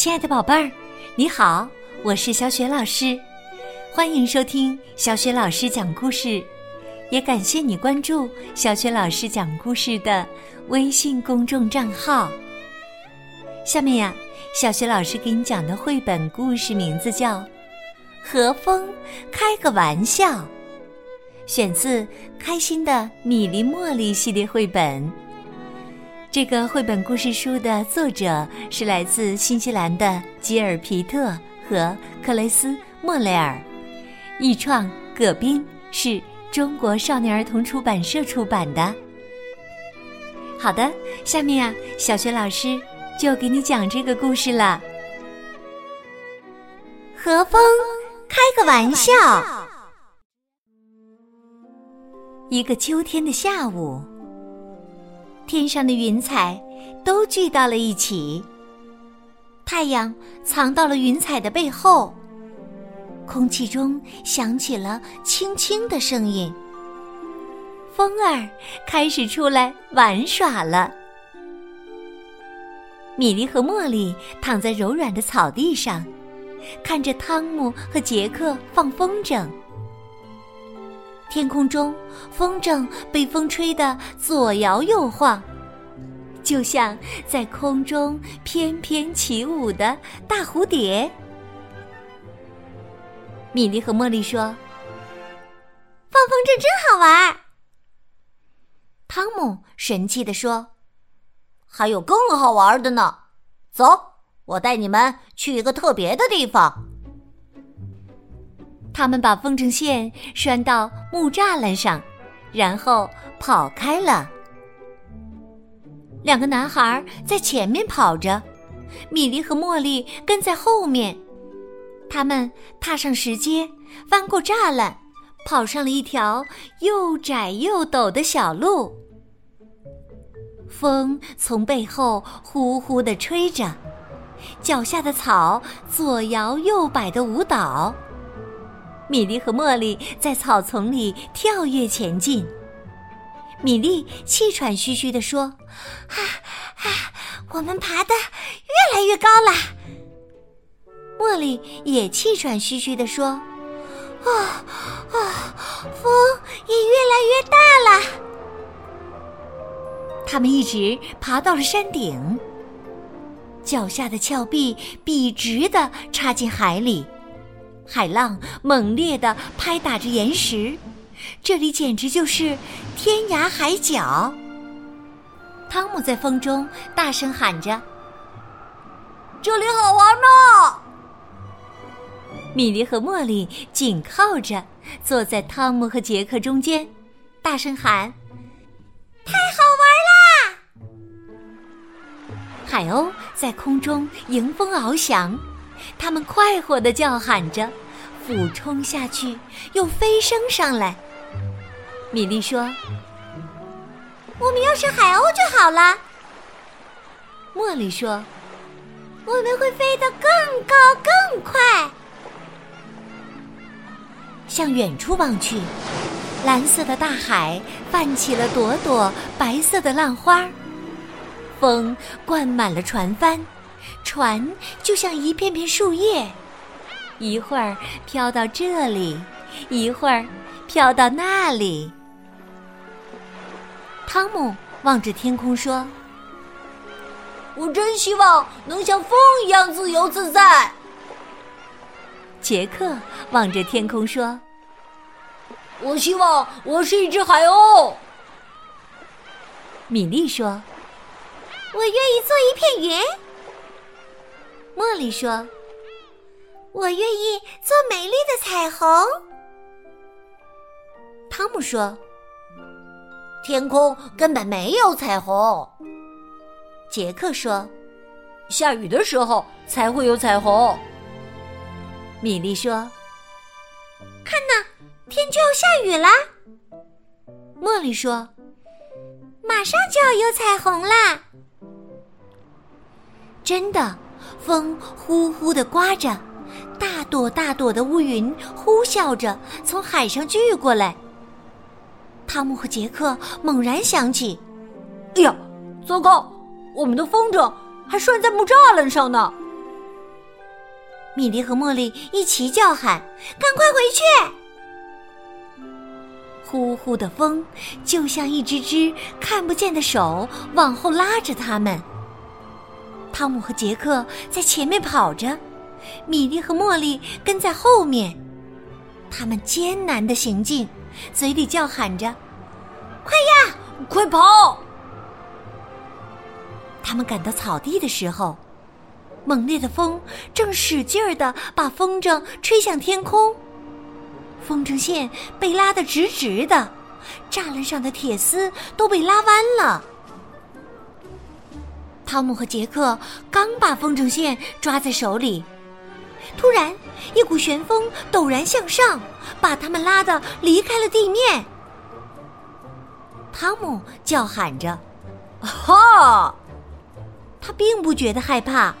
亲爱的宝贝儿，你好，我是小雪老师，欢迎收听小雪老师讲故事，也感谢你关注小雪老师讲故事的微信公众账号。下面呀，小雪老师给你讲的绘本故事名字叫《和风开个玩笑》，选自《开心的米粒茉莉》系列绘本。这个绘本故事书的作者是来自新西兰的吉尔皮特和克雷斯莫雷尔，译创葛斌是中国少年儿童出版社出版的。好的，下面啊，小学老师就给你讲这个故事了。和风开个玩笑。一个秋天的下午。天上的云彩都聚到了一起，太阳藏到了云彩的背后。空气中响起了轻轻的声音，风儿开始出来玩耍了。米莉和茉莉躺在柔软的草地上，看着汤姆和杰克放风筝。天空中，风筝被风吹得左摇右晃，就像在空中翩翩起舞的大蝴蝶。米莉和茉莉说：“放风筝真好玩。”汤姆神气地说：“还有更好玩的呢！走，我带你们去一个特别的地方。”他们把风筝线拴到木栅栏上，然后跑开了。两个男孩在前面跑着，米莉和茉莉跟在后面。他们踏上石阶，翻过栅栏，跑上了一条又窄又陡的小路。风从背后呼呼地吹着，脚下的草左摇右摆的舞蹈。米莉和茉莉在草丛里跳跃前进。米莉气喘吁吁地说：“啊啊，我们爬得越来越高了。”茉莉也气喘吁吁地说：“啊啊，风也越来越大了。”他们一直爬到了山顶，脚下的峭壁笔直地插进海里。海浪猛烈地拍打着岩石，这里简直就是天涯海角。汤姆在风中大声喊着：“这里好玩呢！”米莉和茉莉紧靠着坐在汤姆和杰克中间，大声喊：“太好玩啦！”海鸥在空中迎风翱翔。他们快活地叫喊着，俯冲下去，又飞升上来。米莉说：“我们要是海鸥就好了。”茉莉说：“我们会飞得更高更快。”向远处望去，蓝色的大海泛起了朵朵白色的浪花，风灌满了船帆。船就像一片片树叶，一会儿飘到这里，一会儿飘到那里。汤姆望着天空说：“我真希望能像风一样自由自在。”杰克望着天空说：“我希望我是一只海鸥。”米莉说：“我愿意做一片云。”茉莉说：“我愿意做美丽的彩虹。”汤姆说：“天空根本没有彩虹。”杰克说：“下雨的时候才会有彩虹。”米莉说：“看呐，天就要下雨啦。”茉莉说：“马上就要有彩虹啦！”真的。风呼呼的刮着，大朵大朵的乌云呼啸着从海上聚过来。汤姆和杰克猛然想起：“哎呀，糟糕！我们的风筝还拴在木栅栏上呢。”米莉和茉莉一齐叫喊：“赶快回去！”呼呼的风就像一只只看不见的手往后拉着他们。汤姆和杰克在前面跑着，米莉和茉莉跟在后面。他们艰难的行进，嘴里叫喊着：“快呀，快跑！”他们赶到草地的时候，猛烈的风正使劲儿的把风筝吹向天空。风筝线被拉得直直的，栅栏上的铁丝都被拉弯了。汤姆和杰克刚把风筝线抓在手里，突然一股旋风陡然向上，把他们拉得离开了地面。汤姆叫喊着：“哈！”他并不觉得害怕。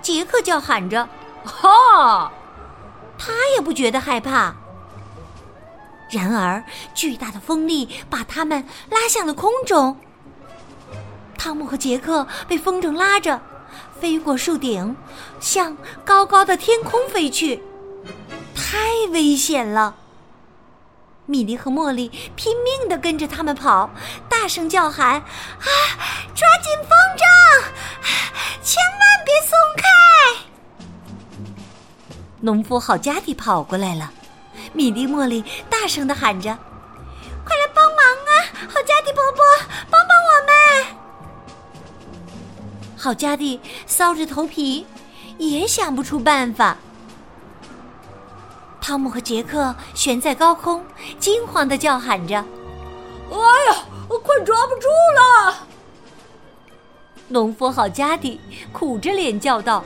杰克叫喊着：“哈！”他也不觉得害怕。然而，巨大的风力把他们拉向了空中。汤姆和杰克被风筝拉着，飞过树顶，向高高的天空飞去。太危险了！米莉和茉莉拼命的跟着他们跑，大声叫喊：“啊，抓紧风筝，千万别松开！”农夫好家蒂跑过来了，米莉、茉莉大声的喊着：“快来帮忙啊！好家蒂伯伯，帮！”好家蒂搔着头皮，也想不出办法。汤姆和杰克悬在高空，惊慌的叫喊着：“哎呀，我快抓不住了！”农夫好家蒂苦着脸叫道。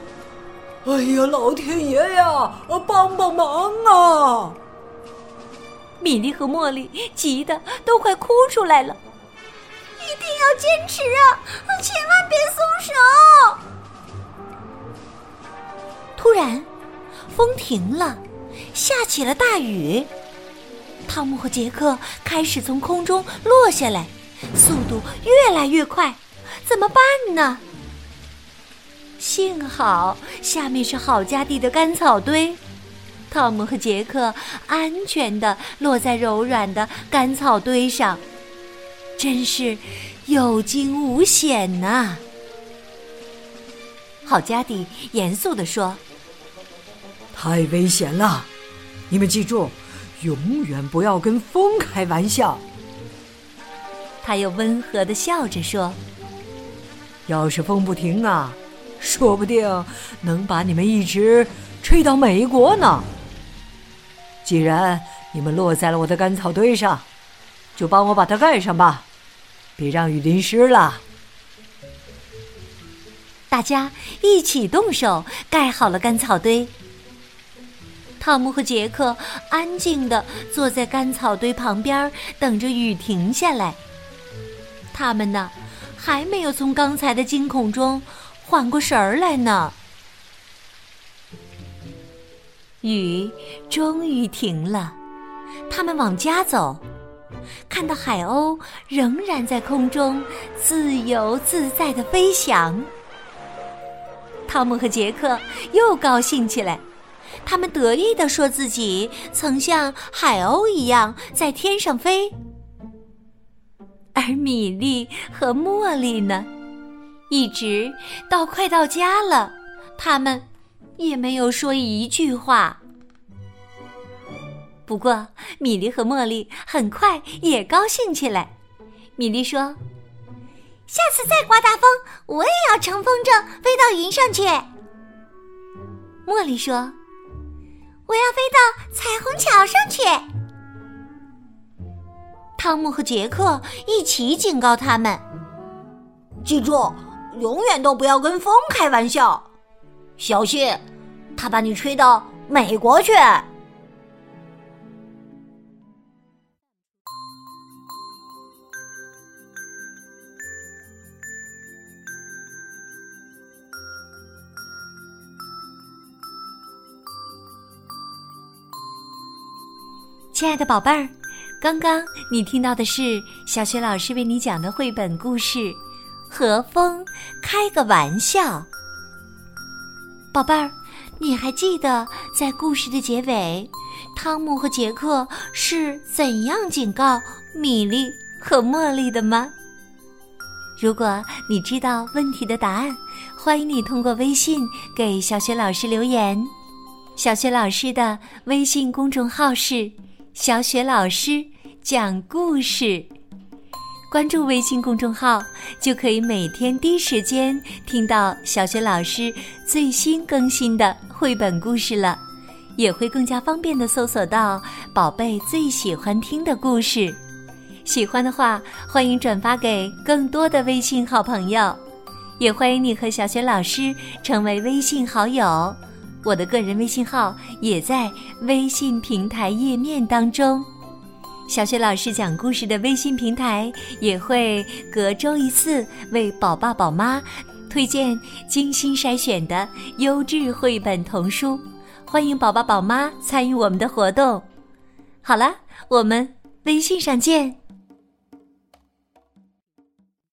哎呀，老天爷呀！帮帮忙啊！米莉和茉莉急得都快哭出来了。一定要坚持啊！千万别松手！突然，风停了，下起了大雨。汤姆和杰克开始从空中落下来，速度越来越快，怎么办呢？幸好下面是好家地的干草堆，汤姆和杰克安全的落在柔软的干草堆上，真是有惊无险呐！好家底严肃地说：“太危险了，你们记住，永远不要跟风开玩笑。”他又温和的笑着说：“要是风不停啊！”说不定能把你们一直吹到美国呢。既然你们落在了我的干草堆上，就帮我把它盖上吧，别让雨淋湿了。大家一起动手盖好了干草堆。汤姆和杰克安静的坐在干草堆旁边，等着雨停下来。他们呢，还没有从刚才的惊恐中。缓过神儿来呢，雨终于停了。他们往家走，看到海鸥仍然在空中自由自在的飞翔。汤姆和杰克又高兴起来，他们得意的说自己曾像海鸥一样在天上飞。而米莉和茉莉呢？一直到快到家了，他们也没有说一句话。不过，米莉和茉莉很快也高兴起来。米莉说：“下次再刮大风，我也要乘风筝飞到云上去。”茉莉说：“我要飞到彩虹桥上去。”汤姆和杰克一起警告他们：“记住。”永远都不要跟风开玩笑，小心，他把你吹到美国去。亲爱的宝贝儿，刚刚你听到的是小雪老师为你讲的绘本故事。和风开个玩笑，宝贝儿，你还记得在故事的结尾，汤姆和杰克是怎样警告米莉和茉莉的吗？如果你知道问题的答案，欢迎你通过微信给小雪老师留言。小雪老师的微信公众号是“小雪老师讲故事”，关注微信公众号就可以每天第一时间听到小雪老师最新更新的绘本故事了，也会更加方便的搜索到宝贝最喜欢听的故事。喜欢的话，欢迎转发给更多的微信好朋友，也欢迎你和小雪老师成为微信好友。我的个人微信号也在微信平台页面当中。小雪老师讲故事的微信平台也会隔周一次为宝爸宝妈推荐精心筛选的优质绘本童书，欢迎宝爸宝妈参与我们的活动。好了，我们微信上见。